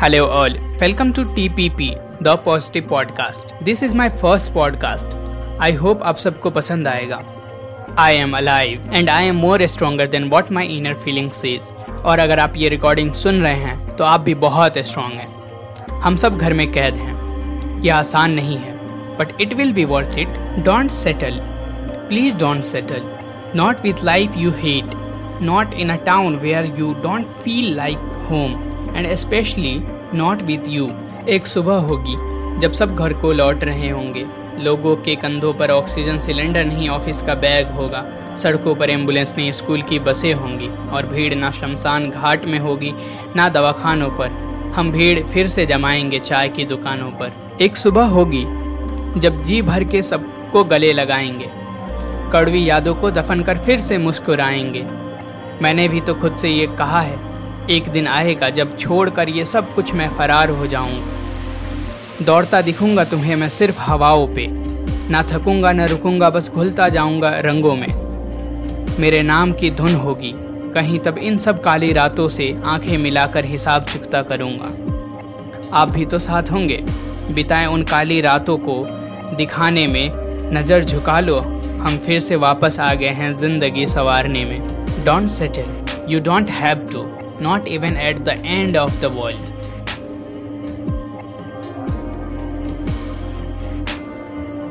Hello all, welcome to TPP, The Positive Podcast. This is my first podcast. I hope आप सबको पसंद आएगा. I am alive and I am more stronger than what my inner feeling says. और अगर आप ये recording सुन रहे हैं तो आप भी बहुत स्ट्रांग हैं. हम सब घर में कैद हैं. यह आसान नहीं है but it will be worth it don't settle please don't settle not with life you hate not in a town where you don't feel like home and specially not with you एक सुबह होगी, जब सब घर को लौट रहे होंगे। लोगों के कंधों पर ऑक्सीजन सिलेंडर नहीं ऑफ़िस का बैग होगा। सड़कों पर एंबुलेंस नहीं स्कूल की बसें होंगी। और भीड़ ना शमशान घाट में होगी, ना दवाखानों पर। हम भीड़ फिर से जमाएँगे चाय की दुकानों पर। एक सुबह होगी, जब जी भर के सबको गले लगाएँगे। कड़वी यादों को दफन कर फिर से मुस्कुराएँगे। मैंने भी तो खुद से ये कहा है एक दिन आएगा जब छोड़कर ये सब कुछ मैं फरार हो जाऊँगा दौड़ता दिखूँगा तुम्हें मैं सिर्फ़ हवाओं पे। ना थकूँगा, ना रुकूँगा, बस घुलता जाऊँगा रंगों में। मेरे नाम की धुन होगी। कहीं तब इन सब काली रातों से आँखें मिलाकर हिसाब चुकता करूँगा। आप भी तो साथ होंगे। बिताएँ उन काली रातों को दिखाने में। नज़र झुका लो। हम फिर से वापस आ गए हैं ज़िंदगी संवारने में। Don't settle you don't have to not even at the end of the world.